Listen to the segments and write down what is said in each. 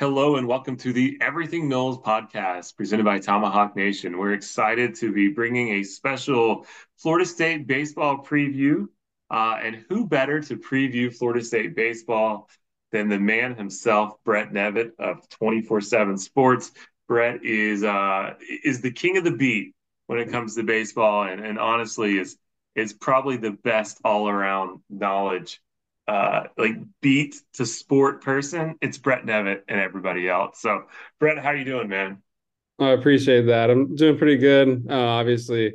Hello and welcome to the Everything Noles podcast presented by Tomahawk Nation. We're excited to be bringing a special Florida State baseball preview. Uh, and who better to preview Florida State baseball than the man himself, Brett Nevitt of 24 7 Sports. Brett is uh, is the king of the beat when it comes to baseball, and, and honestly, is is probably the best all around knowledge uh, like beat to sport person, it's Brett Nevitt and everybody else. So, Brett, how are you doing, man? I appreciate that. I'm doing pretty good. Uh, obviously,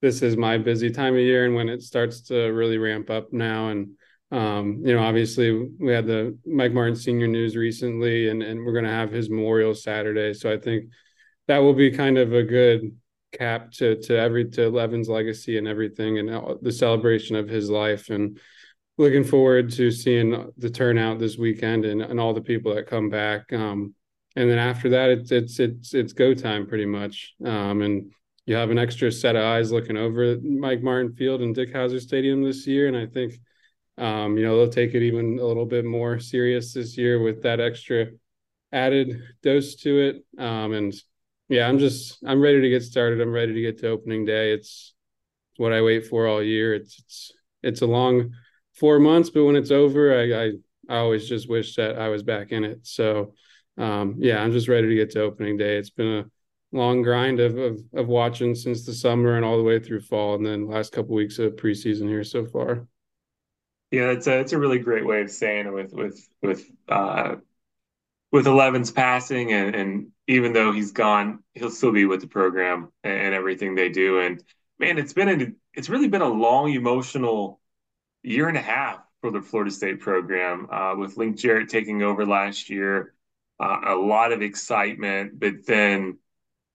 this is my busy time of year, and when it starts to really ramp up now, and um, you know, obviously, we had the Mike Martin Senior News recently, and and we're going to have his Memorial Saturday. So I think that will be kind of a good cap to to every to Eleven's legacy and everything, and the celebration of his life and looking forward to seeing the turnout this weekend and, and all the people that come back. Um, and then after that, it's it's it's it's go time pretty much. Um, and you have an extra set of eyes looking over Mike Martin Field and Dick Howser Stadium this year, and I think um, you know they'll take it even a little bit more serious this year with that extra added dose to it. Um, and yeah, I'm just I'm ready to get started. I'm ready to get to opening day. It's what I wait for all year. It's it's it's a long four months, but when it's over, I, I, I always just wish that I was back in it. So, um, yeah, I'm just ready to get to opening day. It's been a long grind of, of, of watching since the summer and all the way through fall, and then last couple weeks of preseason here so far. Yeah, it's a it's a really great way of saying it with with with uh, with Eleven's passing, and and even though he's gone, he'll still be with the program and, and everything they do. And man, it's been a, it's really been a long emotional year and a half for the Florida State program uh, with Link Jarrett taking over last year. Uh, a lot of excitement, but then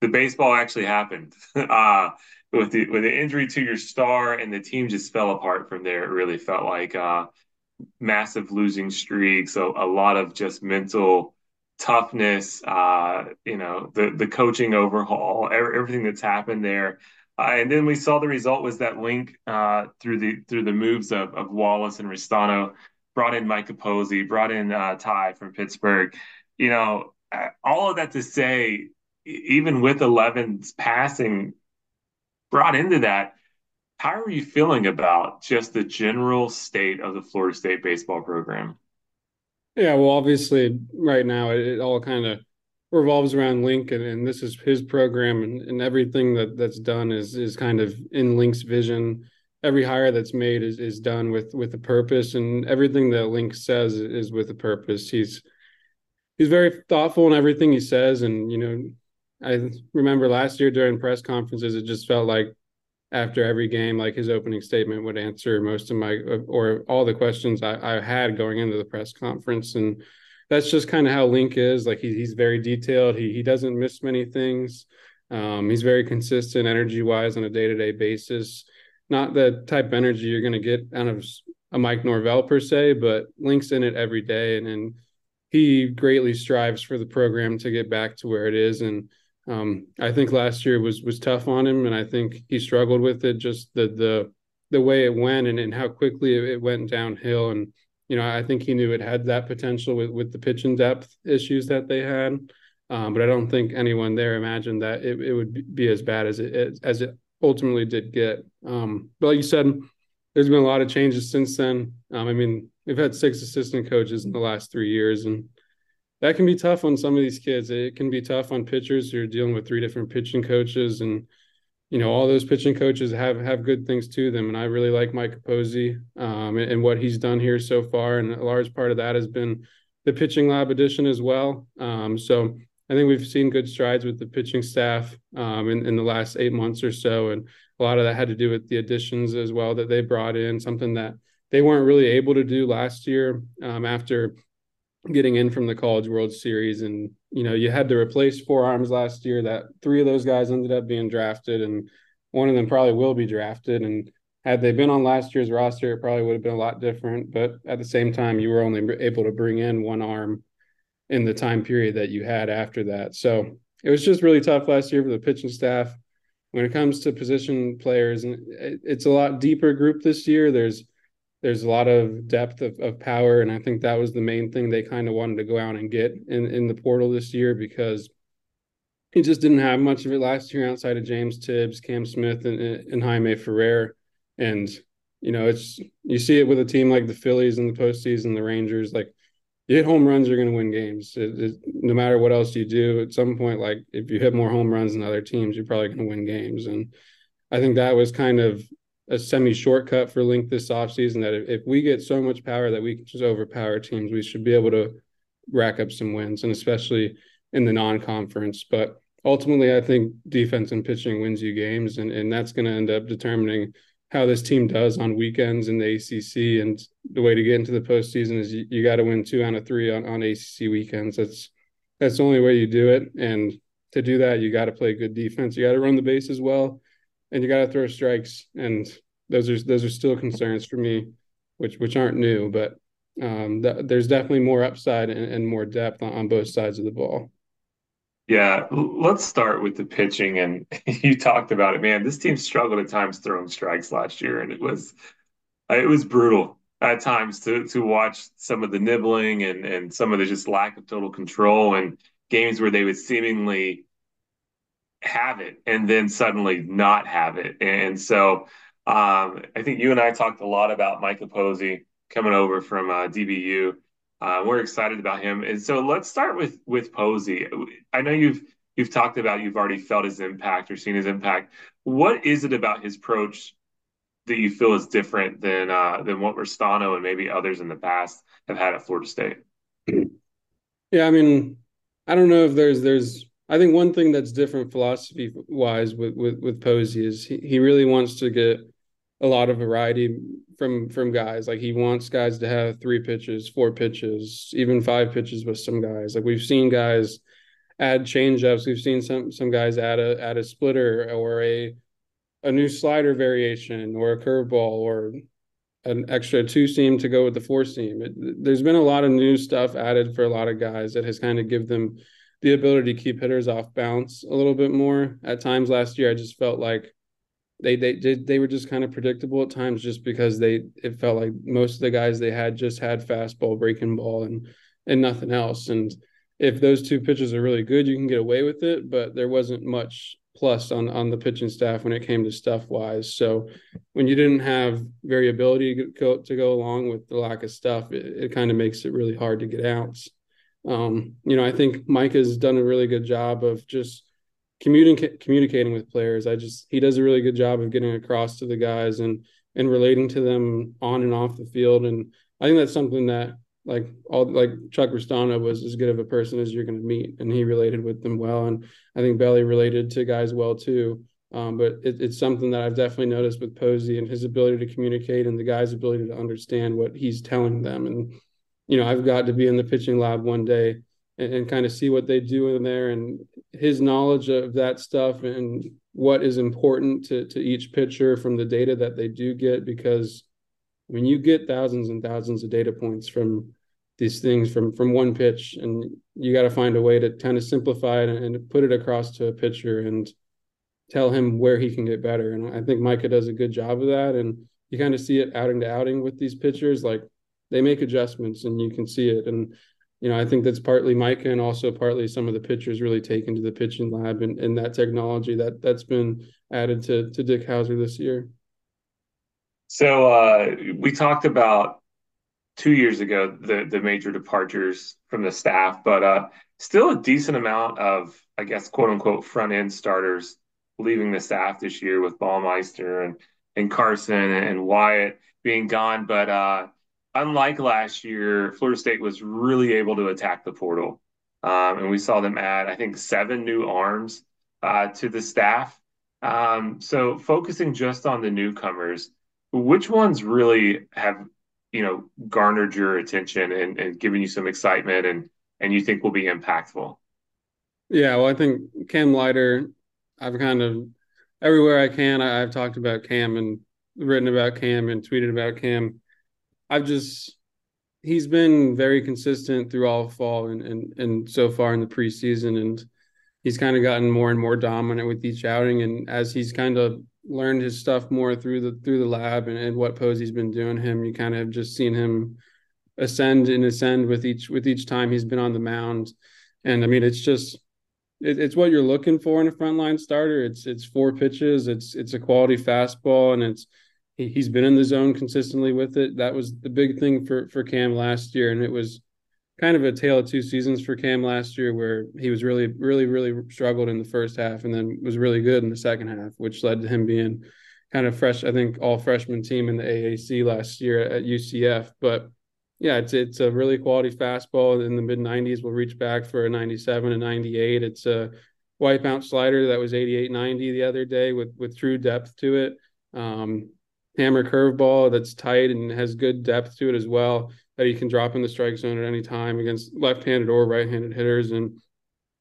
the baseball actually happened uh, with the with the injury to your star, and the team just fell apart from there. It really felt like uh, massive losing streaks, so a lot of just mental toughness. Uh, you know, the the coaching overhaul, everything that's happened there. Uh, and then we saw the result was that link uh, through the through the moves of, of Wallace and Ristano, brought in Mike Capozzi, brought in uh, Ty from Pittsburgh. You know, uh, all of that to say, even with 11's passing brought into that, how are you feeling about just the general state of the Florida State baseball program? Yeah, well, obviously, right now it, it all kind of revolves around Link, and, and this is his program, and, and everything that that's done is is kind of in Link's vision. Every hire that's made is is done with with a purpose, and everything that Link says is with a purpose. He's he's very thoughtful in everything he says, and you know, I remember last year during press conferences, it just felt like after every game, like his opening statement would answer most of my or all the questions I, I had going into the press conference, and that's just kind of how Link is. Like he, he's very detailed. He he doesn't miss many things. Um, he's very consistent energy wise on a day to day basis. Not the type of energy you're going to get out of a Mike Norvell per se, but Link's in it every day, and and he greatly strives for the program to get back to where it is. And um, I think last year was was tough on him, and I think he struggled with it. Just the the the way it went and, and how quickly it, it went downhill and you know, I think he knew it had that potential with with the pitch and depth issues that they had. Um, but I don't think anyone there imagined that it, it would be as bad as it as it ultimately did get. Um, but like you said, there's been a lot of changes since then. Um, I mean, we've had six assistant coaches in the last three years, and that can be tough on some of these kids. It can be tough on pitchers who are dealing with three different pitching coaches and you know, all those pitching coaches have have good things to them, and I really like Mike Capozzi um, and, and, what he's done here so far. And a large part of that has been the pitching lab addition as well. Um, so I think we've seen good strides with the pitching staff um, in, in the last eight months or so, and a lot of that had to do with the additions as well that they brought in, something that they weren't really able to do last year um, after getting in from the College World Series, and you know you had to replace four arms last year. That three of those guys ended up being drafted, and one of them probably will be drafted. And had they been on last year's roster, it probably would have been a lot different. But at the same time, you were only able to bring in one arm in the time period that you had after that. So it was just really tough last year for the pitching staff. When it comes to position players, and it's a lot deeper group this year. There's there's a lot of depth of, of power. And I think that was the main thing they kind of wanted to go out and get in, in the portal this year because he just didn't have much of it last year outside of James Tibbs, Cam Smith, and, and Jaime Ferrer. And, you know, it's you see it with a team like the Phillies in the postseason, the Rangers, like you hit home runs, you're going to win games. It, it, no matter what else you do, at some point, like if you hit more home runs than other teams, you're probably going to win games. And I think that was kind of a semi shortcut for Link this offseason that if, if we get so much power that we can just overpower teams, we should be able to rack up some wins, and especially in the non conference. But ultimately, I think defense and pitching wins you games, and, and that's going to end up determining how this team does on weekends in the ACC. And the way to get into the postseason is you, you got to win two out of three on, on ACC weekends. That's that's the only way you do it. And to do that, you got to play good defense. You got to run the base as well and you got to throw strikes, and those are those are still concerns for me, which which aren't new, but um, th- there's definitely more upside and, and more depth on, on, both sides of the ball. Yeah, let's start with the pitching, and you talked about it, man. This team struggled at times throwing strikes last year, and it was it was brutal at times to to watch some of the nibbling and and some of the just lack of total control and games where they would seemingly have it and then suddenly not have it. And so um, I think you and I talked a lot about Micah Posey coming over from uh, DBU. Uh, we're excited about him, and so let's start with with Posey. I know you've you've talked about you've already felt his impact or seen his impact. What is it about his approach that you feel is different than uh, than what Ristano and maybe others in the past have had at Florida State? Yeah, I mean, I don't know if there's there's I think one thing that's different philosophy wise with, with, with Posey is he, he really wants to get a lot of variety from from guys. Like he wants guys to have three pitches, four pitches, even five pitches with some guys. Like we've seen guys add changeups. We've seen some some guys add a add a splitter or a a new slider variation or a curveball or an extra two seam to go with the four seam. It, there's been a lot of new stuff added for a lot of guys that has kind of give them the ability to keep hitters off bounce a little bit more. At times last year, I just felt like they they did they were just kind of predictable at times just because they it felt like most of the guys they had just had fastball, breaking ball, and and nothing else. And if those two pitches are really good, you can get away with it. But there wasn't much plus on on the pitching staff when it came to stuff wise. So when you didn't have variability to go, to go along with the lack of stuff, it, it kind of makes it really hard to get outs. Um, you know, I think Mike has done a really good job of just communicating communicating with players. I just he does a really good job of getting across to the guys and and relating to them on and off the field. And I think that's something that like all like Chuck Ristano was as good of a person as you're going to meet, and he related with them well. And I think Belly related to guys well too. Um, but it, it's something that I've definitely noticed with Posey and his ability to communicate and the guys' ability to understand what he's telling them. And you know, I've got to be in the pitching lab one day and, and kind of see what they do in there and his knowledge of that stuff and what is important to, to each pitcher from the data that they do get because when you get thousands and thousands of data points from these things from from one pitch and you got to find a way to kind of simplify it and, and, put it across to a pitcher and tell him where he can get better. And i think micah does a good job of that and you kind of see it outing to outing with these pitchers. Like they make adjustments and you can see it. And, you know, I think that's partly Micah and also partly some of the pitchers really taken to the pitching lab and, and that technology that that's been added to, to Dick Howser this year. So uh, we talked about two years ago the the major departures from the staff, but uh, still a decent amount of I guess quote unquote front end starters leaving the staff this year with Baumeister and and Carson and Wyatt being gone. But uh, unlike last year, Florida State was really able to attack the portal. Um, and we saw them add, I think, seven new arms uh, to the staff. Um, so focusing just on the newcomers, which ones really have you know garnered your attention and, and given you some excitement and and you think will be impactful? Yeah, well, I think Cam Leiter, I've kind of everywhere I can, I, have talked about Cam and written about Cam and tweeted about Cam. I've just he's been very consistent through all fall and and and so far in the preseason, and he's kind of gotten more and more dominant with each outing. And as he's kind of learned his stuff more through the through the lab and, and what Posey's been doing him, you kind of have just seen him ascend and ascend with each with each time he's been on the mound. And I mean, it's just it, it's what you're looking for in a frontline starter. It's it's four pitches. It's it's a quality fastball, and it's he, he's been in the zone consistently with it. That was the big thing for for Cam last year, and it was kind of a tale of two seasons for Cam last year, where he was really really really struggled in the first half, and then was really good in the second half, which led to him being kind of fresh. I think all freshman team in the AAC last year at UCF, but yeah, it's it's a really quality fastball in the mid 90s. We'll reach back for a 97 and 98. It's a wipeout slider that was 88 90 the other day with with true depth to it. Um, hammer curveball that's tight and has good depth to it as well that he can drop in the strike zone at any time against left-handed or right-handed hitters and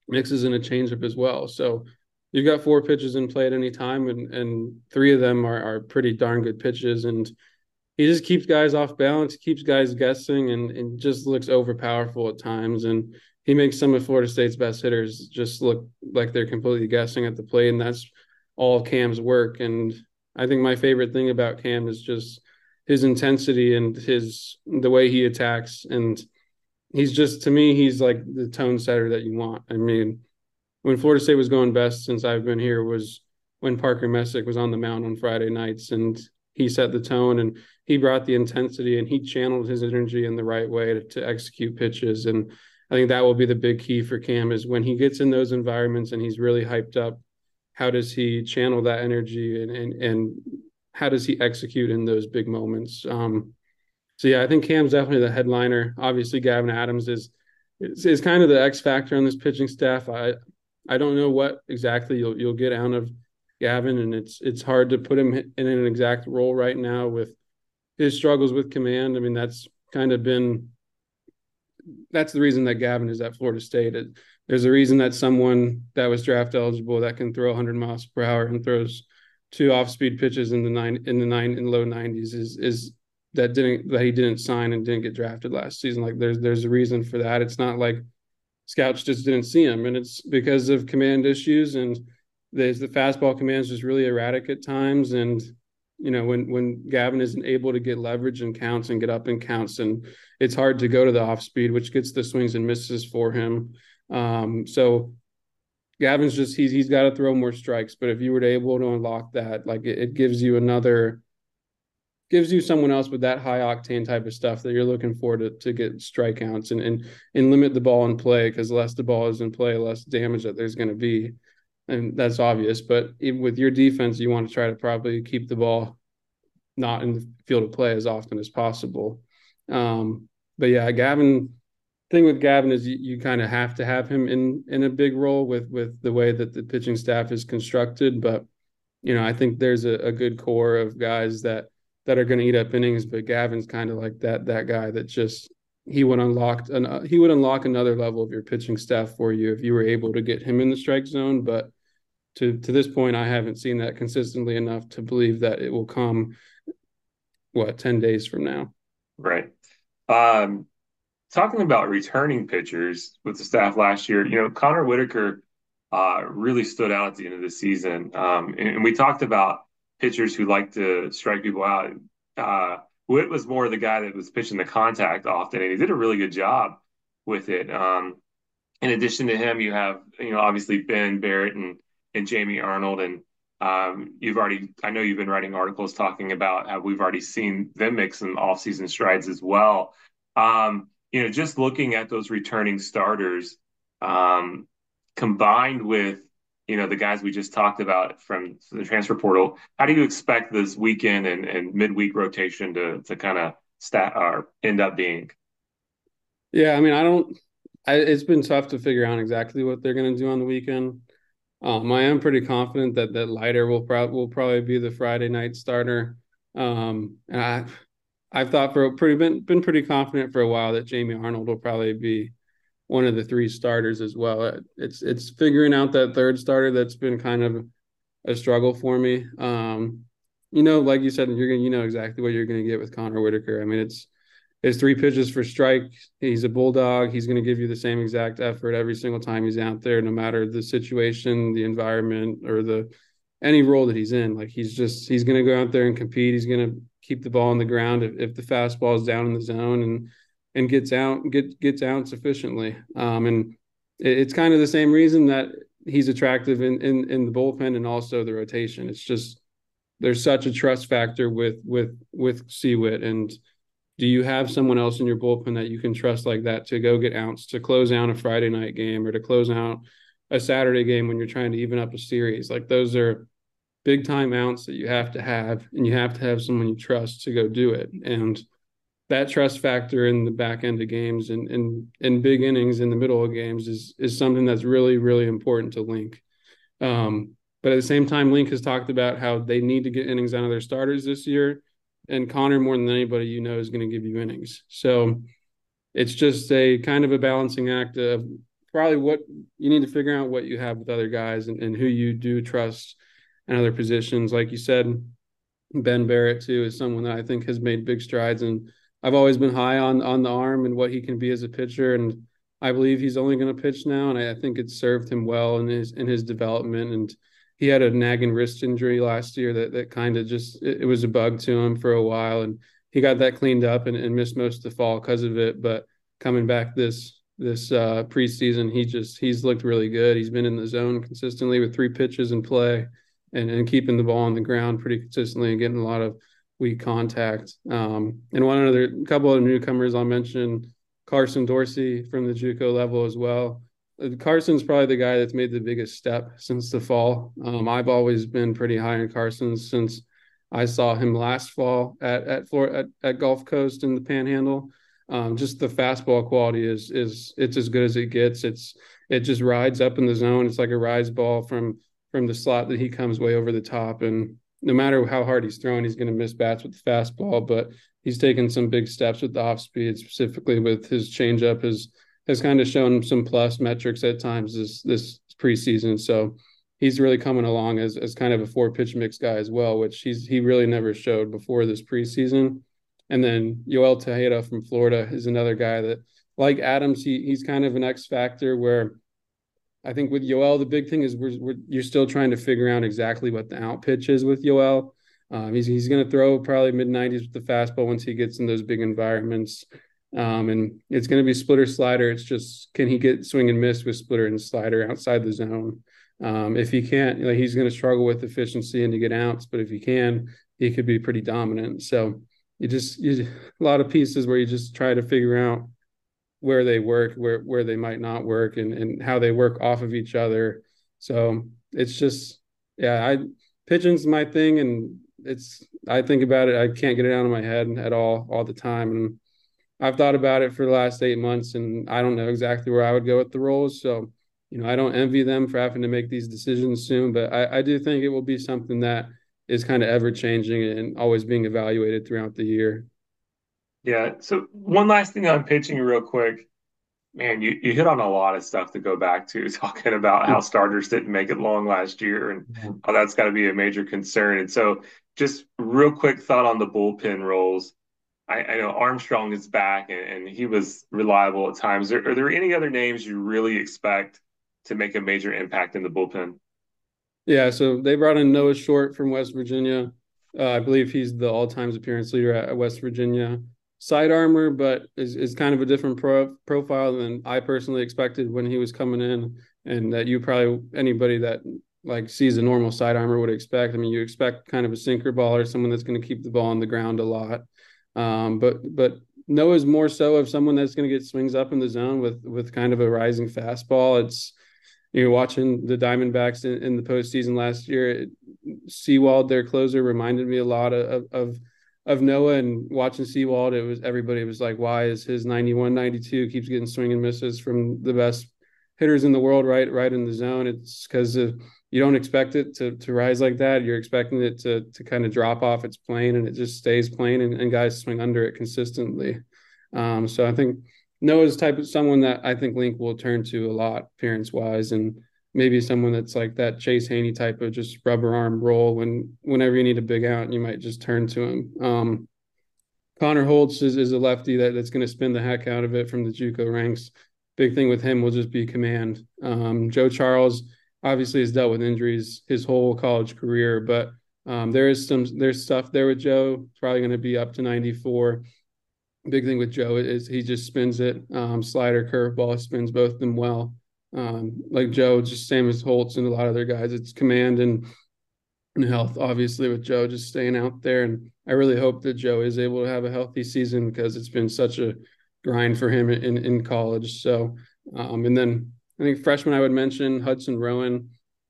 mixes in a changeup as well. So you've got four pitches in play at any time and and three of them are are pretty darn good pitches and he just keeps guys off balance, keeps guys guessing, and, and just looks over powerful at times. And he makes some of Florida State's best hitters just look like they're completely guessing at the plate, and that's all Cam's work. And I think my favorite thing about Cam is just his intensity and his the way he attacks. And he's just to me, he's like the tone setter that you want. I mean, when Florida State was going best since I've been here was when Parker Messick was on the mound on Friday nights and he set the tone and he brought the intensity and he channeled his energy in the right way to, to, execute pitches. And I think that will be the big key for Cam is when he gets in those environments and he's really hyped up, how does he channel that energy and and, and how does he execute in those big moments? Um, so yeah, I think Cam's definitely the headliner. Obviously, Gavin Adams is, is is kind of the X factor on this pitching staff. I I don't know what exactly you'll you'll get out of Gavin, and it's it's hard to put him in an exact role right now with his struggles with command. I mean, that's kind of been that's the reason that Gavin is at Florida State. It, there's a reason that someone that was draft eligible that can throw 100 miles per hour and throws two off-speed pitches in the nine in the nine in low 90s is is that didn't that he didn't sign and didn't get drafted last season. Like there's there's a reason for that. It's not like scouts just didn't see him, and it's because of command issues and there's the fastball command is just really erratic at times and you know when when Gavin isn't able to get leverage and counts and get up and counts and it's hard to go to the off speed which gets the swings and misses for him um, so Gavin's just he's he's got to throw more strikes but if you were to able to unlock that like it, it gives you another gives you someone else with that high octane type of stuff that you're looking for to to get strikeouts and and and limit the ball in play because less the ball is in play less damage that there's going to be and that's obvious. But with your defense, you want to try to probably keep the ball not in the field of play as often as possible. Um, but yeah, Gavin. Thing with Gavin is you, you kind of have to have him in in a big role with with the way that the pitching staff is constructed. But you know, I think there's a, a good core of guys that that are going to eat up innings. But Gavin's kind of like that that guy that just he would unlock an, uh, he would unlock another level of your pitching staff for you if you were able to get him in the strike zone. But to to this point, I haven't seen that consistently enough to believe that it will come. What ten days from now? Right. Um, talking about returning pitchers with the staff last year, you know, Connor Whitaker uh, really stood out at the end of the season, um, and, and, we talked about pitchers who like to strike people out. Uh, Whit was more the guy that was pitching the contact often, and he did a really good job with it. Um, in addition to him, you have you know obviously Ben Barrett and and Jamie Arnold, and um, you've already I know you've been writing articles talking about how we've already seen them make some offseason strides as well. Um, you know, just looking at those returning starters um, combined with you know the guys we just talked about from the transfer portal. How do you expect this weekend and, and midweek rotation to to kind of stat or end up being? Yeah, I mean, I don't. I, it's been tough to figure out exactly what they're going to do on the weekend. Um, I am pretty confident that that Leiter will probably will probably be the Friday night starter. Um, and I I've thought for pretty been been pretty confident for a while that Jamie Arnold will probably be one of the three starters as well. It's it's figuring out that third starter that's been kind of a struggle for me. Um, you know, like you said, you're gonna you know exactly what you're gonna get with Connor Whitaker. I mean, it's it's three pitches for strike. He's a bulldog. He's to give you the same exact effort every single time he's out there, no matter the situation, the environment, or the any role that he's in. Like he's just he's to go out there and compete. He's to keep the ball on the ground if, if the fastball is down in the zone and and gets out get gets out sufficiently. Um, and it, it's kind of the same reason that he's attractive in, in in the bullpen and also the rotation. It's just there's such a trust factor with with with Seawit and do you have someone else in your bullpen that you can trust like that to go get outs to close out a Friday night game or to close out a Saturday game when you're trying to even up a series? Like those are big time outs that you have to have, and you have to have someone you trust to go do it. And that trust factor in the back end of games and in in big innings in the middle of games is is something that's really really important to Link. Um, but at the same time, Link has talked about how they need to get innings out of their starters this year, and Connor more than anybody you know is going to give you innings. So it's just a kind of a balancing act of probably what you need to figure out what you have with other guys and, and who you do trust and other positions. Like you said, Ben Barrett too is someone that I think has made big strides, and I've always been high on on the arm and what he can be as a pitcher, and I believe he's only going to pitch now, and I, think it's served him well in his in his development. And he had a nagging wrist injury last year that that kind of just it, it, was a bug to him for a while, and he got that cleaned up and, and missed most of the fall because of it. But coming back this this uh, preseason, he just he's looked really good. He's been in the zone consistently with three pitches in play and, and keeping the ball on the ground pretty consistently and getting a lot of weak contact. Um, and one other couple of newcomers I'll mention Carson Dorsey from the JUCO level as well. Uh, Carson's probably the guy that's made the biggest step since the fall. Um, I've always been pretty high on Carson since I saw him last fall at at, Florida, at, at Gulf Coast in the Panhandle. Um, just the fastball quality is is it's as good as it gets. It's it just rides up in the zone. It's like a rise ball from from the slot that he comes way over the top. And no matter how hard he's throwing, he's going to miss bats with the fastball. But he's taken some big steps with the off speed, specifically with his changeup. Has has kind of shown some plus metrics at times this this preseason. So he's really coming along as as kind of a four pitch mix guy as well, which he's he really never showed before this preseason. And then Yoel Tejeda from Florida is another guy that, like Adams, he he's kind of an X factor where I think with Yoel, the big thing is we're, we're, you're still trying to figure out exactly what the out pitch is with Yoel. Um, he's he's going to throw probably mid 90s with the fastball once he gets in those big environments. Um, and it's going to be splitter slider. It's just can he get swing and miss with splitter and slider outside the zone? Um, if he can't, he's going to struggle with efficiency and to get outs. But if he can, he could be pretty dominant. So you just you, a lot of pieces where you just try to figure out where they work, where where they might not work, and and how they work off of each other. So it's just yeah, I pigeons my thing, and it's I think about it. I can't get it out of my head at all all the time, and I've thought about it for the last eight months, and I don't know exactly where I would go with the roles. So you know, I don't envy them for having to make these decisions soon, but I, I do think it will be something that is kind of ever changing and always being evaluated throughout the year. Yeah. So one last thing on pitching, real quick. Man, you, you hit on a lot of stuff to go back to, talking about how starters didn't make it long last year and how that's got to be a major concern. And so, just real quick thought on the bullpen roles. I, I know Armstrong is back and, and, he was reliable at times. Are, are there any other names you really expect to make a major impact in the bullpen? Yeah, so they brought in Noah Short from West Virginia. Uh, I believe he's the all times appearance leader at West Virginia side armor, but is, is kind of a different pro, profile than I personally expected when he was coming in, and that you probably anybody that like sees a normal side armor would expect. I mean, you expect kind of a sinker ball or someone that's going to keep the ball on the ground a lot, um, but but Noah's more so of someone that's going to get swings up in the zone with with kind of a rising fastball. It's you're watching the Diamondbacks in, in the postseason last year. It, Sewald, their closer, reminded me a lot of, of of Noah and watching Sewald, it was everybody was like, why is his 91, 92 keeps getting swing and misses from the best hitters in the world, right, right in the zone. It's because you you don't expect it to to rise like that. You're expecting it to to kind of drop off its plane and it just stays plane and, and guys swing under it consistently. Um, so I think Noah's type of someone that I think Link will turn to a lot appearance wise and maybe someone that's like that Chase Haney type of just rubber arm roll when whenever you need a big out you might just turn to him. Um, Connor Holtz is, is a lefty that, that's going to spin the heck out of it from the JUCO ranks. Big thing with him will just be command. Um, Joe Charles obviously has dealt with injuries his whole college career, but um, there is some there's stuff there with Joe. It's probably going to be up to 94. Big thing with Joe is he just spins it, um, slider, curveball, spins both them well. Um, like Joe, just same as Holtz and a lot of other guys. It's command and, and health, obviously, with Joe just staying out there. And I really hope that Joe is able to have a healthy season because it's been such a grind for him in in college. So, um, and then I think freshman I would mention Hudson Rowan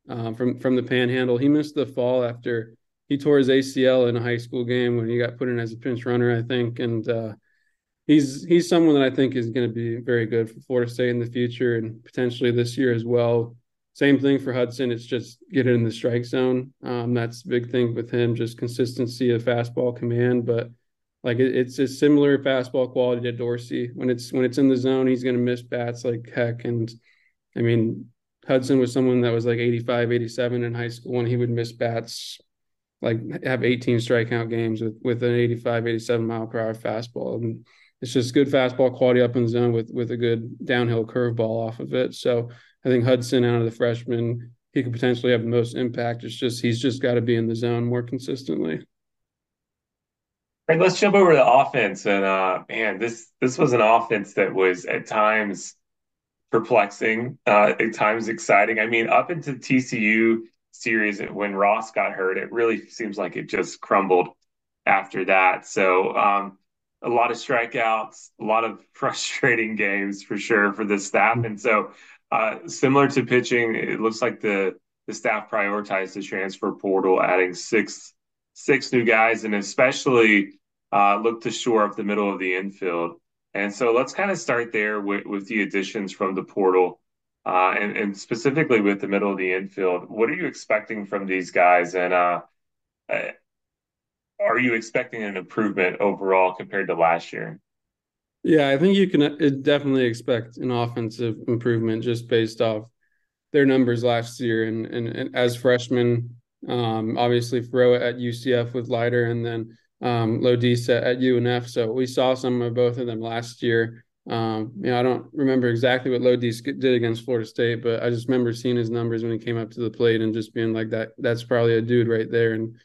uh, from from the Panhandle. He missed the fall after he tore his ACL in a high school game when he got put in as a pinch runner, I think, and uh, he's he's someone that I think is going to be very good for Florida State in the future and potentially this year as well. Same thing for Hudson. It's just get it in the strike zone. Um, that's big thing with him, just consistency of fastball command. But like it, it's a similar fastball quality to Dorsey. When it's when it's in the zone, he's going to miss bats like heck, and I mean, Hudson was someone that was like 85, 87 in high school, and he would miss bats, like have 18 strikeout games with, with an 85, 87 mile per hour fastball. And it's just good fastball quality up in the zone with, with a good downhill curveball off of it. So I think Hudson out of the freshman, he could potentially have the most impact. It's just he's just got to be in the zone more consistently. Right, let's jump over to the offense. And uh, man, this this was an offense that was at times perplexing, uh, at times exciting. I mean, up into the TCU series when Ross got hurt, it really seems like it just crumbled after that. So um, a lot of strikeouts, a lot of frustrating games for sure for the staff. And so uh, similar to pitching, it looks like the the staff prioritized the transfer portal, adding six six new guys, and especially uh, look to shore up the middle of the infield. And so let's kind of start there with, with the additions from the portal. Uh, and, and, specifically with the middle of the infield, what are you expecting from these guys? And uh, uh, are you expecting an improvement overall compared to last year? Yeah, I think you can uh, definitely expect an offensive improvement just based off their numbers last year. And, and, and as freshmen, um, obviously Ferreira at UCF with Leiter, and then um, Lodise at UNF. So we saw some of both of them last year. Um, you know, I don't remember exactly what Lodise did against Florida State, but I just remember seeing his numbers when he came up to the plate and just being like that. That's probably a dude right there, and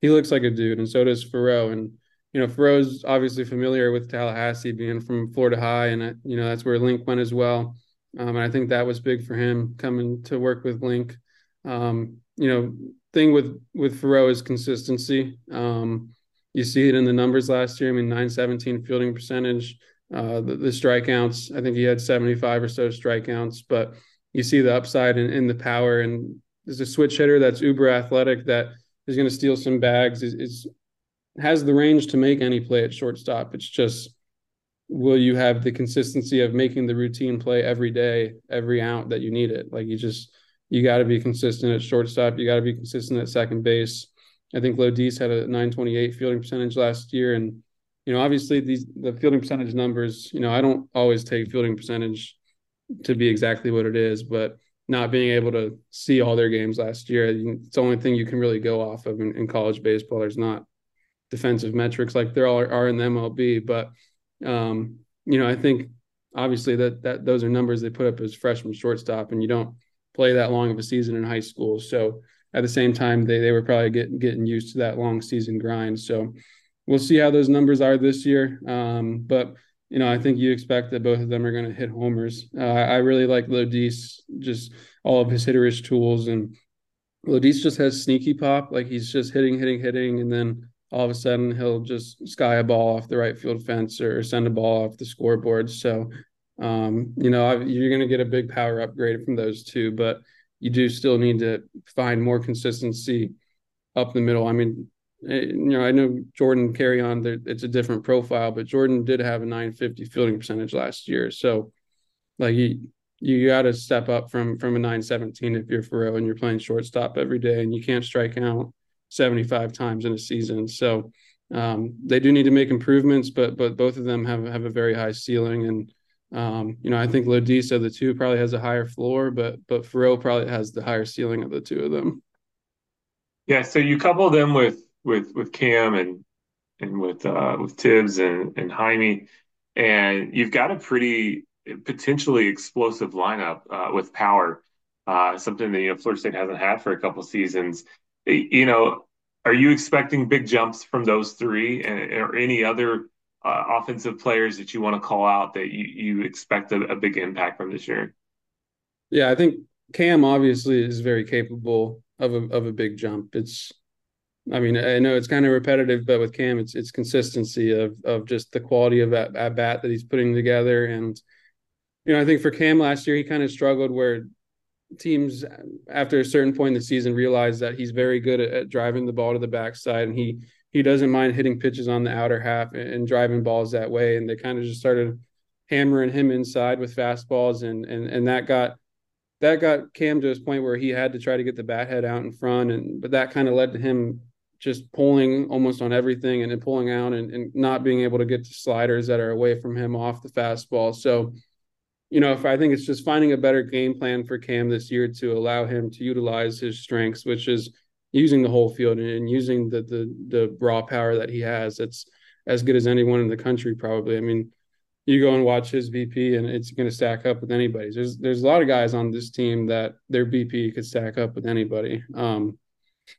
he looks like a dude, and so does Faurot. And you know, Faurot's obviously familiar with Tallahassee, being from Florida High, and you know that's where Link went as well. Um, and I think that was big for him coming to work with Link. Um, you know, thing with with Faurot is consistency. Um, you see it in the numbers last year. I mean, 917 fielding percentage. Uh, the, the, strikeouts, I think he had 75 or so strikeouts, but you see the upside in, in the power. And there's a switch hitter that's uber athletic that is going to steal some bags. Is, is has the range to make any play at shortstop. It's just will you have the consistency of making the routine play every day, every out that you need it? Like you just you got to be consistent at shortstop. You got to be consistent at second base. I think Lodise had a 928 fielding percentage last year. And, you know, obviously these the fielding percentage numbers, you know, I don't always take fielding percentage to be exactly what it is, but not being able to see all their games last year, it's the only thing you can really go off of in, in college baseball. There's not defensive metrics like there are, are in the MLB, but um, you know, I think obviously that that those are numbers they put up as freshman shortstop, and you don't play that long of a season in high school, so at the same time they, they were probably getting getting used to that long season grind. So we'll see how those numbers are this year. Um, but you know, I think you expect that both of them are going to hit homers. Uh, I really like Lodise, just all of his hitterish tools, and Lodise just has sneaky pop. Like he's just hitting, hitting, hitting, and then all of a sudden he'll just sky a ball off the right field fence or send a ball off the scoreboard. So, um, you know, you're going to get a big power upgrade from those two, but you do still need to find more consistency up the middle. I mean, you know, I know Jordan Carrion, it's a different profile, but Jordan did have a 950 fielding percentage last year. So, like, he, you got to step up from from a 917 if you're Faurot and you're playing shortstop every day and you can't strike out 75 times in a season. So um, they do need to make improvements, but but both of them have have a very high ceiling. And um, you know, I think Lodisa, the two, probably has a higher floor, but but Faurot probably has the higher ceiling of the two of them. Yeah. So you couple them with with with Cam and and with uh, with Tibbs and and Jaime, and you've got a pretty potentially explosive lineup uh, with power. Uh, something that you know Florida State hasn't had for a couple seasons. You know, are you expecting big jumps from those three, and, or any other uh, offensive players that you want to call out that you you expect a, a big impact from this year? Yeah, I think Cam obviously is very capable of a of a big jump. It's I mean, I know it's kind of repetitive, but with Cam, it's it's consistency of of just the quality of at, at bat that he's putting together. And you know, I think for Cam last year, he kind of struggled where teams after a certain point in the season realized that he's very good at, at driving the ball to the backside, and he he doesn't mind hitting pitches on the outer half and, and driving balls that way. And they kind of just started hammering him inside with fastballs, and and and that got that got Cam to a point where he had to try to get the bat head out in front, and but that kind of led to him just pulling almost on everything and then pulling out and, and not being able to get to sliders that are away from him off the fastball. So, you know, if I think it's just finding a better game plan for Cam this year to allow him to utilize his strengths, which is using the whole field and, using the the the raw power that he has. It's as good as anyone in the country, probably. I mean, you go and watch his BP and it's going to stack up with anybody's. There's there's a lot of guys on this team that their BP could stack up with anybody. Um,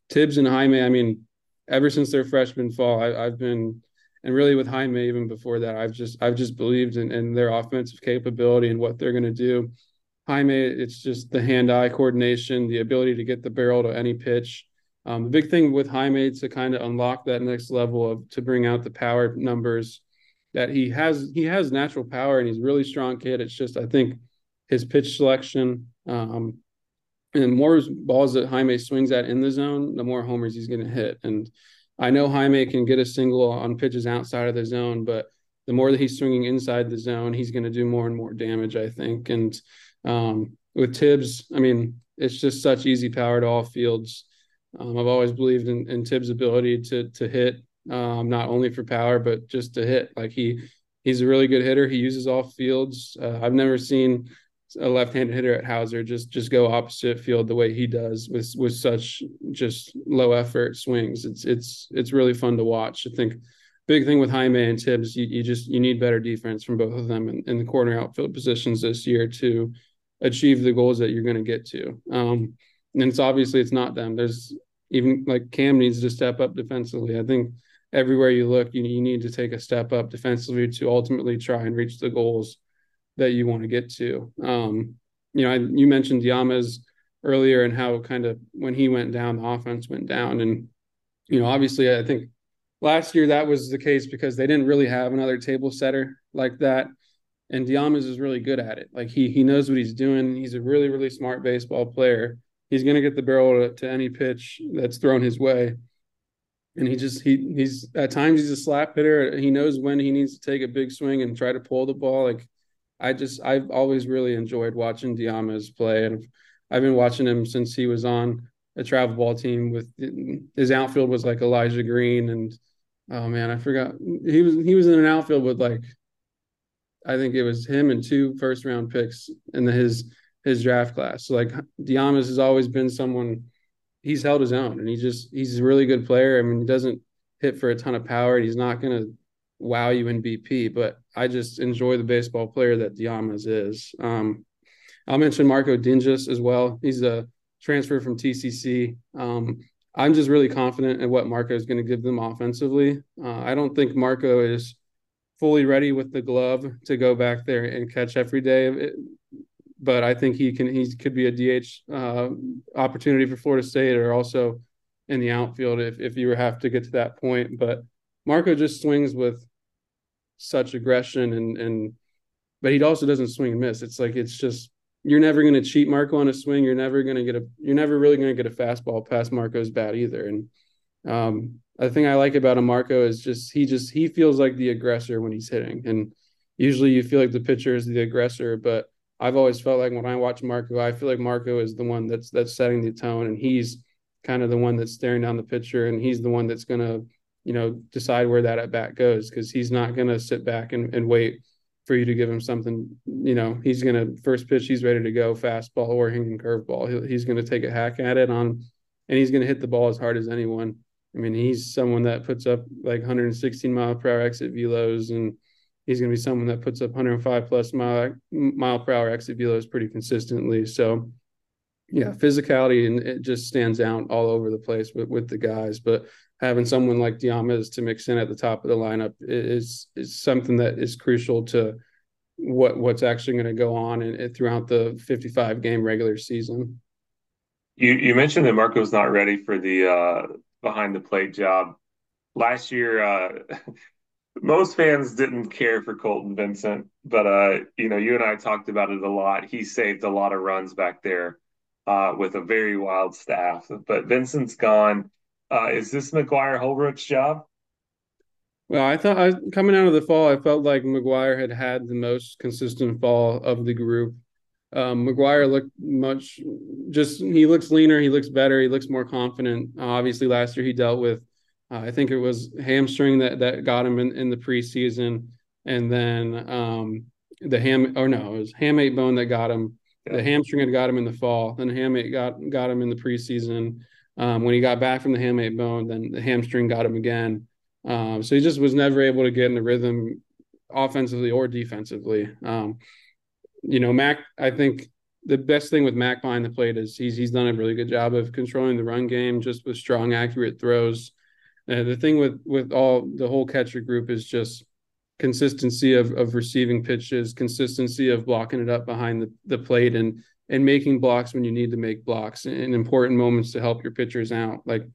Tibbs and Jaime, I mean, ever since their freshman fall, I, have been, and really with Jaime even before that, I've just I've just believed in, in their offensive capability and what they're going to do. Jaime, it's just the hand-eye coordination, the ability to get the barrel to any pitch. Um, the big thing with Jaime to kind of unlock that next level of to bring out the power numbers that he has. He has natural power and he's really strong kid. It's just I think his pitch selection, um, and the more balls that Jaime swings at in the zone, the more homers he's going to hit. And I know Jaime can get a single on pitches outside of the zone, but the more that he's swinging inside the zone, he's going to do more and more damage, I think. And um, with Tibbs, I mean, it's just such easy power to all fields. Um, I've always believed in, in Tibbs' ability to to hit, um, not only for power but just to hit. Like he he's a really good hitter. He uses all fields. Uh, I've never seen a left-handed hitter at Howser just just go opposite field the way he does with with such just low effort swings. It's it's it's really fun to watch. I think big thing with Jaime and Tibbs, you, you just you need better defense from both of them in, in the corner outfield positions this year to achieve the goals that you're going to get to. Um, and it's obviously it's not them. There's even like Cam needs to step up defensively. I think everywhere you look, you, you need to take a step up defensively to ultimately try and reach the goals that you want to get to. Um, you know, I, you mentioned DeAmez earlier and how kind of when he went down, the offense went down. And, you know, obviously, I think last year that was the case because they didn't really have another table setter like that. And DeAmez is really good at it. Like he he knows what he's doing. He's a really really smart baseball player. He's going to get the barrel to, to any pitch that's thrown his way. And he just he he's at times he's a slap hitter. He knows when he needs to take a big swing and try to pull the ball. Like I just I've always really enjoyed watching DeAmez play, and I've been watching him since he was on a travel ball team with his outfield was like Elijah Green and oh man, I forgot he was he was in an outfield with like I think it was him and two first round picks in the, his his draft class. So like DeAmez has always been someone he's held his own and he just he's a really good player. I mean, he doesn't hit for a ton of power and he's not gonna wow you in BP, but I just enjoy the baseball player that DeAmez is. Um, I'll mention Marco Dinges as well. He's a transfer from TCC. Um, I'm just really confident in what Marco is going to give them offensively. Uh, I don't think Marco is fully ready with the glove to go back there and catch every day. It, but I think he can. He could be a DH uh, opportunity for Florida State, or also in the outfield if if you have to get to that point. But Marco just swings with such aggression and and but he also doesn't swing and miss. It's like it's just you're never going to cheat Marco on a swing. You're never going to get a you're never really going to get a fastball past Marco's bat either. And um, the thing I like about a Marco is just he just he feels like the aggressor when he's hitting. And usually you feel like the pitcher is the aggressor, but I've always felt like when I watch Marco, I feel like Marco is the one that's that's setting the tone, and he's kind of the one that's staring down the pitcher, and he's the one that's going to, you know, decide where that at bat goes because he's not going to sit back and, and wait for you to give him something. You know, he's going to first pitch, he's ready to go, fastball or hanging curveball. He's going to take a hack at it on, and he's going to hit the ball as hard as anyone. I mean, he's someone that puts up like 116 mile per hour exit velos and he's going to be someone that puts up 105 plus mile mile per hour exit velos pretty consistently. So, yeah, physicality and it just stands out all over the place with, with the guys. But having someone like DeAmez to mix in at the top of the lineup is is something that is crucial to what what's actually going to go on in, throughout the 55 game regular season. You you mentioned that Marco's not ready for the uh, behind the plate job. Last year, uh, most fans didn't care for Colton Vincent, but uh, you know, you and I talked about it a lot. He saved a lot of runs back there uh, with a very wild staff. But Vincent's gone. Uh, is this McGuire Holbrook's job? Well, I thought I, coming out of the fall, I felt like McGuire had had the most consistent fall of the group. Um, McGuire looked much just he looks leaner, he looks better, he looks more confident. Uh, obviously, last year he dealt with uh, I think it was hamstring that that got him in, in the preseason, and then um, the ham or no, it was hamate bone that got him. Yeah. The hamstring had got him in the fall. Then hamate got got him in the preseason. Um, when he got back from the hamate bone, then the hamstring got him again. Um, so he just was never able to get in the rhythm, offensively or defensively. Um, you know, Mac. I think the best thing with Mac behind the plate is he's he's done a really good job of controlling the run game, just with strong, accurate throws. Uh, the thing with with all the whole catcher group is just consistency of of receiving pitches, consistency of blocking it up behind the, the plate and and making blocks when you need to make blocks in important moments to help your pitchers out. Like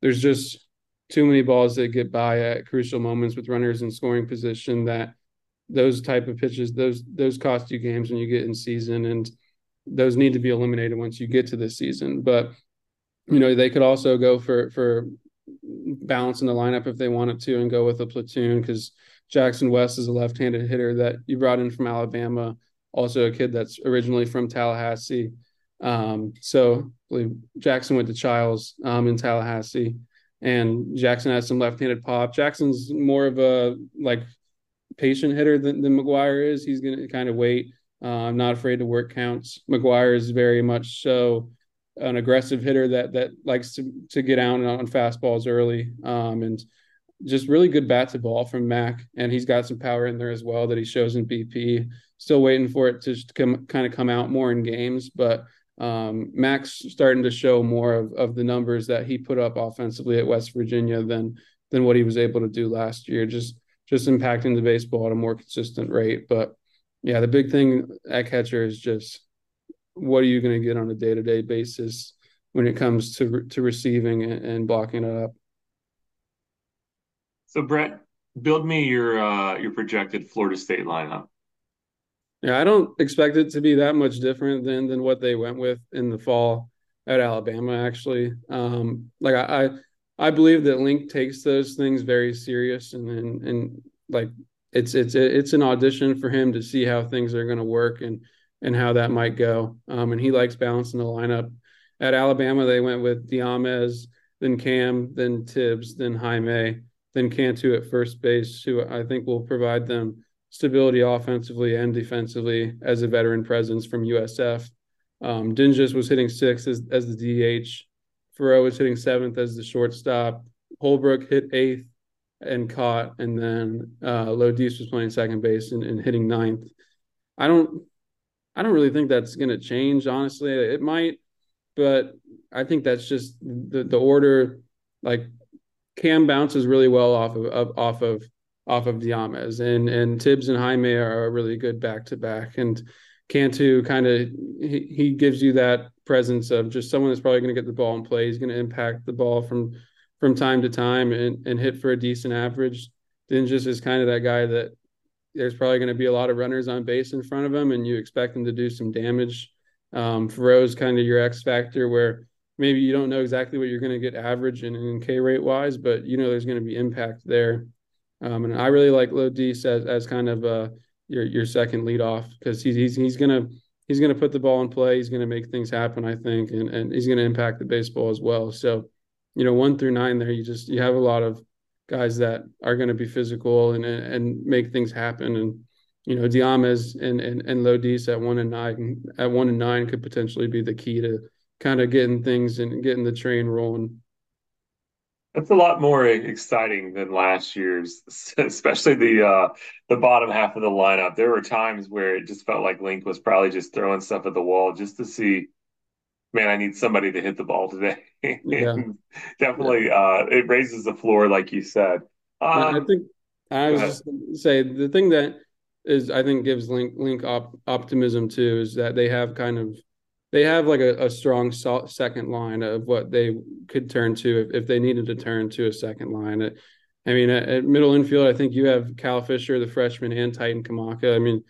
there's just too many balls that get by at crucial moments with runners in scoring position that those type of pitches those those cost you games when you get in season and those need to be eliminated once you get to this season but you know they could also go for for balance in the lineup if they wanted to and go with a platoon because Jackson West is a left-handed hitter that you brought in from Alabama, also a kid that's originally from Tallahassee. Um, so Jackson went to Chiles um, in Tallahassee, and Jackson has some left-handed pop. Jackson's more of a like patient hitter than, than McGuire is. He's going to kind of wait. Uh, I'm not afraid to work counts. McGuire is very much so an aggressive hitter that that likes to to get out on fastballs early, um, and just really good bat to ball from Mac. And he's got some power in there as well that he shows in BP. Still waiting for it to come kind of come out more in games, but um, Mac's starting to show more of, of the numbers that he put up offensively at West Virginia than than what he was able to do last year. Just just impacting the baseball at a more consistent rate. But yeah, the big thing at catcher is just what are you going to get on a day to day basis when it comes to to receiving and blocking it up. So Brett, build me your uh, your projected Florida State lineup. Yeah, I don't expect it to be that much different than than what they went with in the fall at Alabama. Actually, um, like I, I I believe that Link takes those things very serious, and and, and like it's it's it's an audition for him to see how things are going to work and and how that might go. Um, and he likes balancing the lineup. At Alabama, they went with DeAmez, then Cam, then Tibbs, then Jaime, then Cantu at first base, who I think will provide them stability offensively and defensively as a veteran presence from USF. Um, was hitting sixth as, as the DH. Faurot was hitting seventh as the shortstop. Holbrook hit eighth and caught, and then uh, Lodise was playing second base and, and hitting ninth. I don't I don't really think that's going to change. Honestly, it might, but I think that's just the the order. Like Cam bounces really well off of, of off of off of DeAmez, and and Tibbs and Jaime are really good back to back, and Cantu kind of he, he gives you that presence of just someone that's probably going to get the ball in play. He's going to impact the ball from from time to time and, and hit for a decent average. Dinges is kind of that guy that there's probably going to be a lot of runners on base in front of him, and you expect him to do some damage. Um, Faurot's kind of your X factor where maybe you don't know exactly what you're going to get average and, and K rate wise, but you know there's going to be impact there. Um, and I really like Lodise as, as kind of a your your second leadoff because he's he's he's gonna he's gonna put the ball in play. He's gonna make things happen, I think, and and he's gonna impact the baseball as well. So, you know, one through nine there, you just you have a lot of guys that are to be physical and and make things happen. And you know, DeAmez and and and Lodise at one and nine at one and nine could potentially be the key to kind of getting things and getting the train rolling. That's a lot more exciting than last year's, especially the uh, the bottom half of the lineup. There were times where it just felt like Link was probably just throwing stuff at the wall just to see, man, I need somebody to hit the ball today. Yeah. definitely, yeah. Uh, it raises the floor, like you said. Um, I think I was just say the thing that is I think gives Link Link op- optimism too is that they have kind of they have like a, a strong second line of what they could turn to if, if they needed to turn to a second line. I mean, at, at, middle infield, I think you have Cal Fisher, the freshman, and Titan Kamaka. I mean,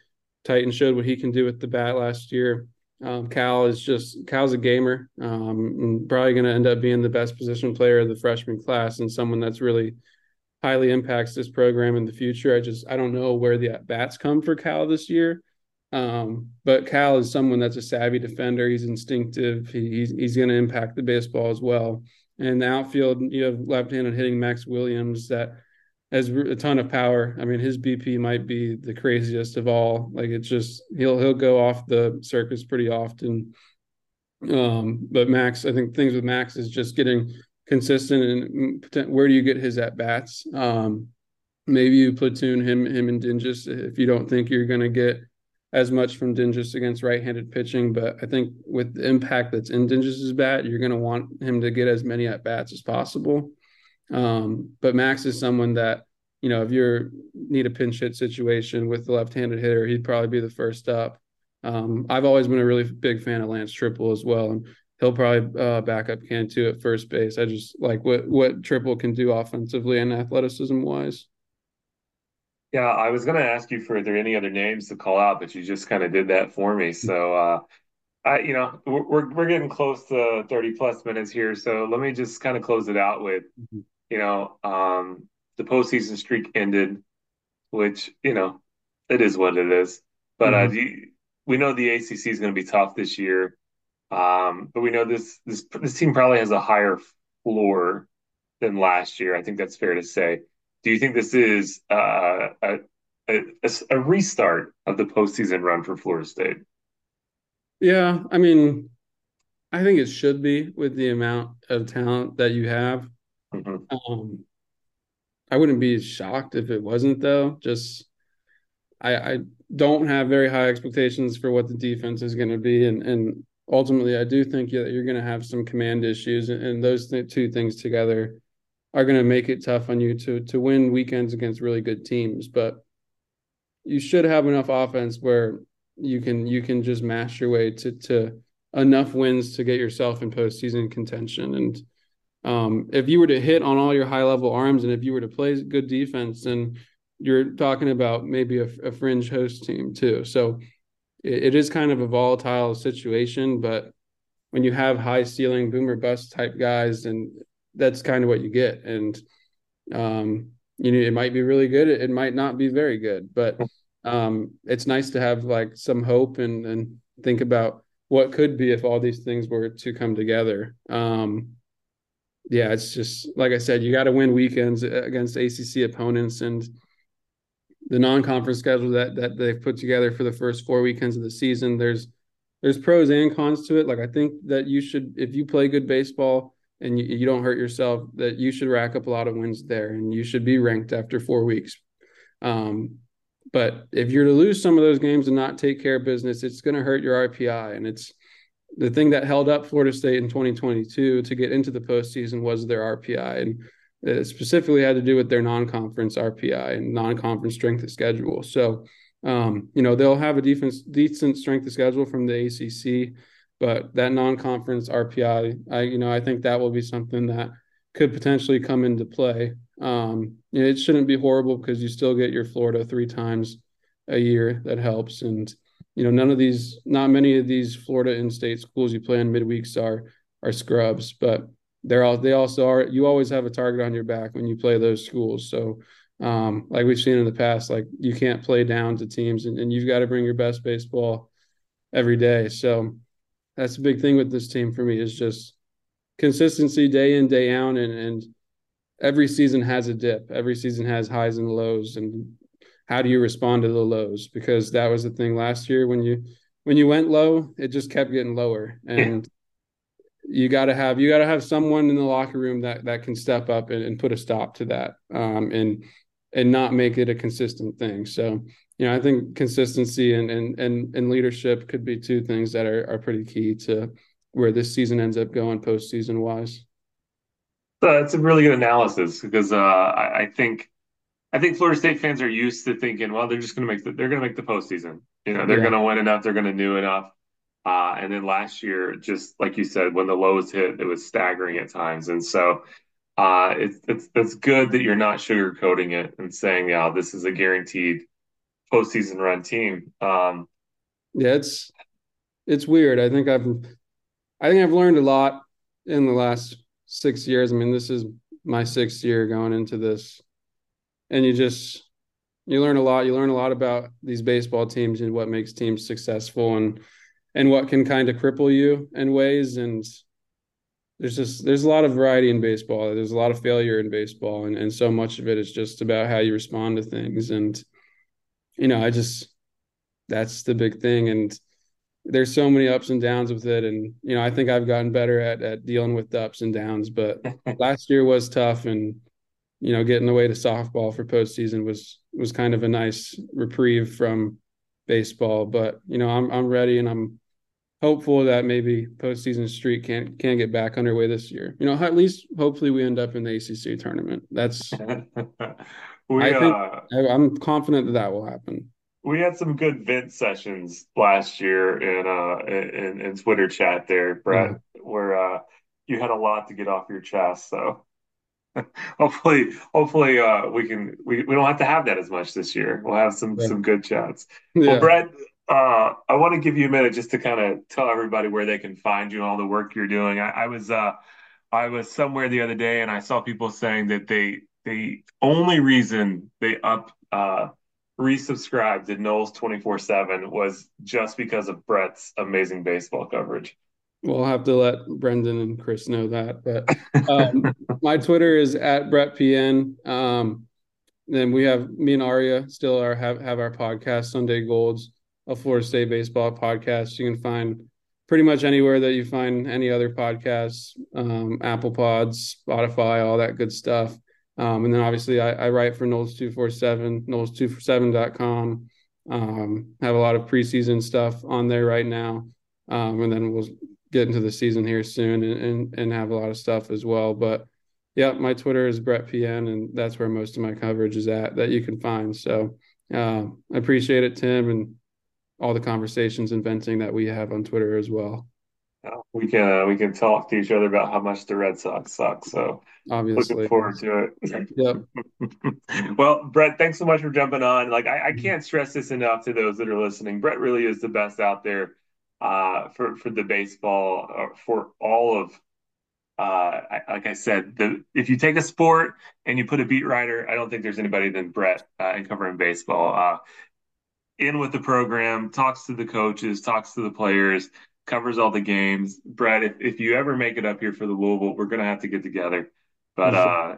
Titan showed what he can do with the bat last year. Um, Cal is just Cal's a gamer, um, and probably going to end up being the best position player of the freshman class and someone that's really highly impacts this program in the future. I just I don't know where the bats come for Cal this year. Um, but Cal is someone that's a savvy defender. He's instinctive. He, he's he's going to impact the baseball as well. And the outfield, you have left-handed hitting Max Williams that has a ton of power. I mean, his BP might be the craziest of all. Like it's just he'll he'll go off the circus pretty often. Um, but Max, I think things with Max is just getting consistent and where do you get his at bats? Um, maybe you platoon him him and Dinges if you don't think you're going to get as much from Dinges against right-handed pitching, but I think with the impact that's in Dinges's bat, you're going to want him to get as many at bats as possible. Um, but Max is someone that you know if you need a pinch hit situation with the left-handed hitter, he'd probably be the first up. Um, I've always been a really big fan of Lance Triple as well, and he'll probably uh, back up Cantu at first base. I just like what what Triple can do offensively and athleticism wise. Yeah, I was going to ask you for are there any other names to call out, but you just kind of did that for me. So, uh, I, you know, we're we're getting close to thirty plus minutes here, so let me just kind of close it out with, mm-hmm. you know, um, the postseason streak ended, which you know, it is what it is. But uh, mm-hmm. uh, you, we know the ACC is going to be tough this year, um, but we know this this this team probably has a higher floor than last year. I think that's fair to say do you think this is uh, a, a, a restart of the postseason run for Florida State? Yeah, I mean, I think it should be with the amount of talent that you have. Mm-hmm. Um, I wouldn't be shocked if it wasn't, though. Just I, I don't have very high expectations for what the defense is going to be, and and ultimately, I do think that you're going to have some command issues, and, and those th- two things together are going to make it tough on you to to win weekends against really good teams. But you should have enough offense where you can you can just mash your way to to enough wins to get yourself in postseason contention. And um, if you were to hit on all your high level arms, and if you were to play good defense, then you're talking about maybe a, a fringe host team too. So it, it is kind of a volatile situation, but when you have high ceiling boomer bust type guys and that's kind of what you get. And um, you know, it might be really good, it, might not be very good, but um, it's nice to have like some hope and and think about what could be if all these things were to come together. Um, yeah, it's just like I said, you got to win weekends against ACC opponents and the non-conference schedule that that they've put together for the first four weekends of the season. There's there's pros and cons to it. Like I think that you should, if you play good baseball, and you, you don't hurt yourself, that you should rack up a lot of wins there and you should be ranked after four weeks. Um, but if you're to lose some of those games and not take care of business, it's going to hurt your RPI. And it's the thing that held up Florida State in 2022 to get into the postseason was their RPI. And it specifically had to do with their non-conference RPI and non-conference strength of schedule. So, um, you know, they'll have a defense decent strength of schedule from the ACC but that non-conference RPI, I you know I think that will be something that could potentially come into play. Um, it shouldn't be horrible because you still get your Florida three times a year. That helps, and you know none of these, not many of these Florida in-state schools you play in midweeks are are scrubs, but they're all they also are. You always have a target on your back when you play those schools, so Um, like we've seen in the past, like you can't play down to teams and, and you've got to bring your best baseball every day. So that's a big thing with this team for me is just consistency day in, day out. And, and every season has a dip. Every season has highs and lows. And how do you respond to the lows? Because that was the thing last year when you when you went low, it just kept getting lower. And you got to have you got to have someone in the locker room that that can step up and, and put a stop to that um, and and not make it a consistent thing so you know i think consistency and and and, and leadership could be two things that are, are pretty key to where this season ends up going postseason wise so that's a really good analysis because uh, I, I, think I think Florida State fans are used to thinking, well, they're just going to make the, they're going to make the postseason. You know, they're yeah. going to win enough, they're going to do enough. Uh, and then last year, just like you said, when the lows hit, it was staggering at times. And so uh, it's, it's, it's good that you're not sugarcoating it and saying, yeah, this is a guaranteed postseason run team. Um, yeah, it's, it's weird. I think I've, I think I've learned a lot in the last six years. I mean, this is my sixth year going into this. And you just, you learn a lot. You learn a lot about these baseball teams and what makes teams successful. And, and what can kind of cripple you in ways and there's just there's a lot of variety in baseball there's a lot of failure in baseball and, and so much of it is just about how you respond to things and you know i just that's the big thing and there's so many ups and downs with it and you know i think i've gotten better at at dealing with the ups and downs but last year was tough and you know getting away to softball for postseason was was kind of a nice reprieve from baseball but you know i'm i'm ready and i'm hopeful that maybe postseason streak can can get back underway this year. You know, at least hopefully we end up in the ACC tournament. That's we, I think uh, I'm confident that that will happen. We had some good vent sessions last year in uh in, in Twitter chat there, Brett, yeah. where uh you had a lot to get off your chest. So hopefully hopefully uh we can we, we don't have to have that as much this year. We'll have some yeah. some good chats. Yeah. Well, Brett, uh, I want to give you a minute just to kind of tell everybody where they can find you and all the work you're doing. I, I was uh, I was somewhere the other day and I saw people saying that they the only reason they up uh, resubscribed to twenty four seven was just because of Brett's amazing baseball coverage. We'll have to let Brendan and Chris know that. But um, my Twitter is at Brett PN. Um, then we have me and Aria still are have, have our podcast Sunday Golds a Florida State baseball podcast. You can find pretty much anywhere that you find any other podcasts, um, Apple Pods, Spotify, all that good stuff. Um, and then obviously I, I write for Noles 247, Noles247.com. Um, have a lot of preseason stuff on there right now. Um, and then we'll get into the season here soon and, and, and have a lot of stuff as well. But yeah, my Twitter is Brett PN, and that's where most of my coverage is at that you can find. So uh, I appreciate it, Tim, and all the conversations and venting that we have on Twitter as well. We can uh, we can talk to each other about how much the Red Sox suck. So obviously, looking forward to it. Yep. well, Brett, thanks so much for jumping on. Like I, I, can't stress this enough to those that are listening. Brett really is the best out there uh, for for the baseball uh, for all of. Uh, I, like I said, the if you take a sport and you put a beat writer, I don't think there's anybody than Brett uh, in covering baseball. Uh, in with the program, talks to the coaches, talks to the players, covers all the games. Brett, if, if you ever make it up here for the Louisville, we're gonna have to get together. But uh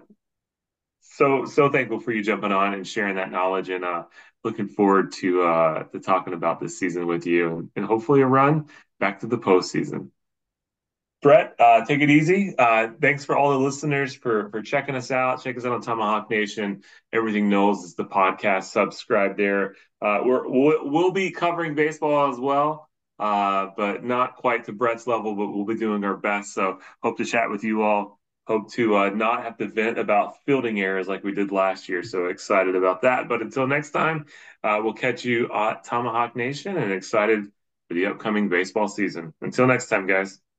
so so thankful for you jumping on and sharing that knowledge and uh looking forward to uh to talking about this season with you and hopefully a run back to the postseason. Brett, uh, take it easy. Uh, thanks for all the listeners for for checking us out. Check us out on Tomahawk Nation. Everything Noles is the podcast. Subscribe there. Uh, we're we'll, we'll, be covering baseball as well, uh, but not quite to Brett's level. But we'll be doing our best. So hope to chat with you all. Hope to uh, not have to vent about fielding errors like we did last year. So excited about that. But until next time, uh, we'll catch you at Tomahawk Nation and excited for the upcoming baseball season. Until next time, guys.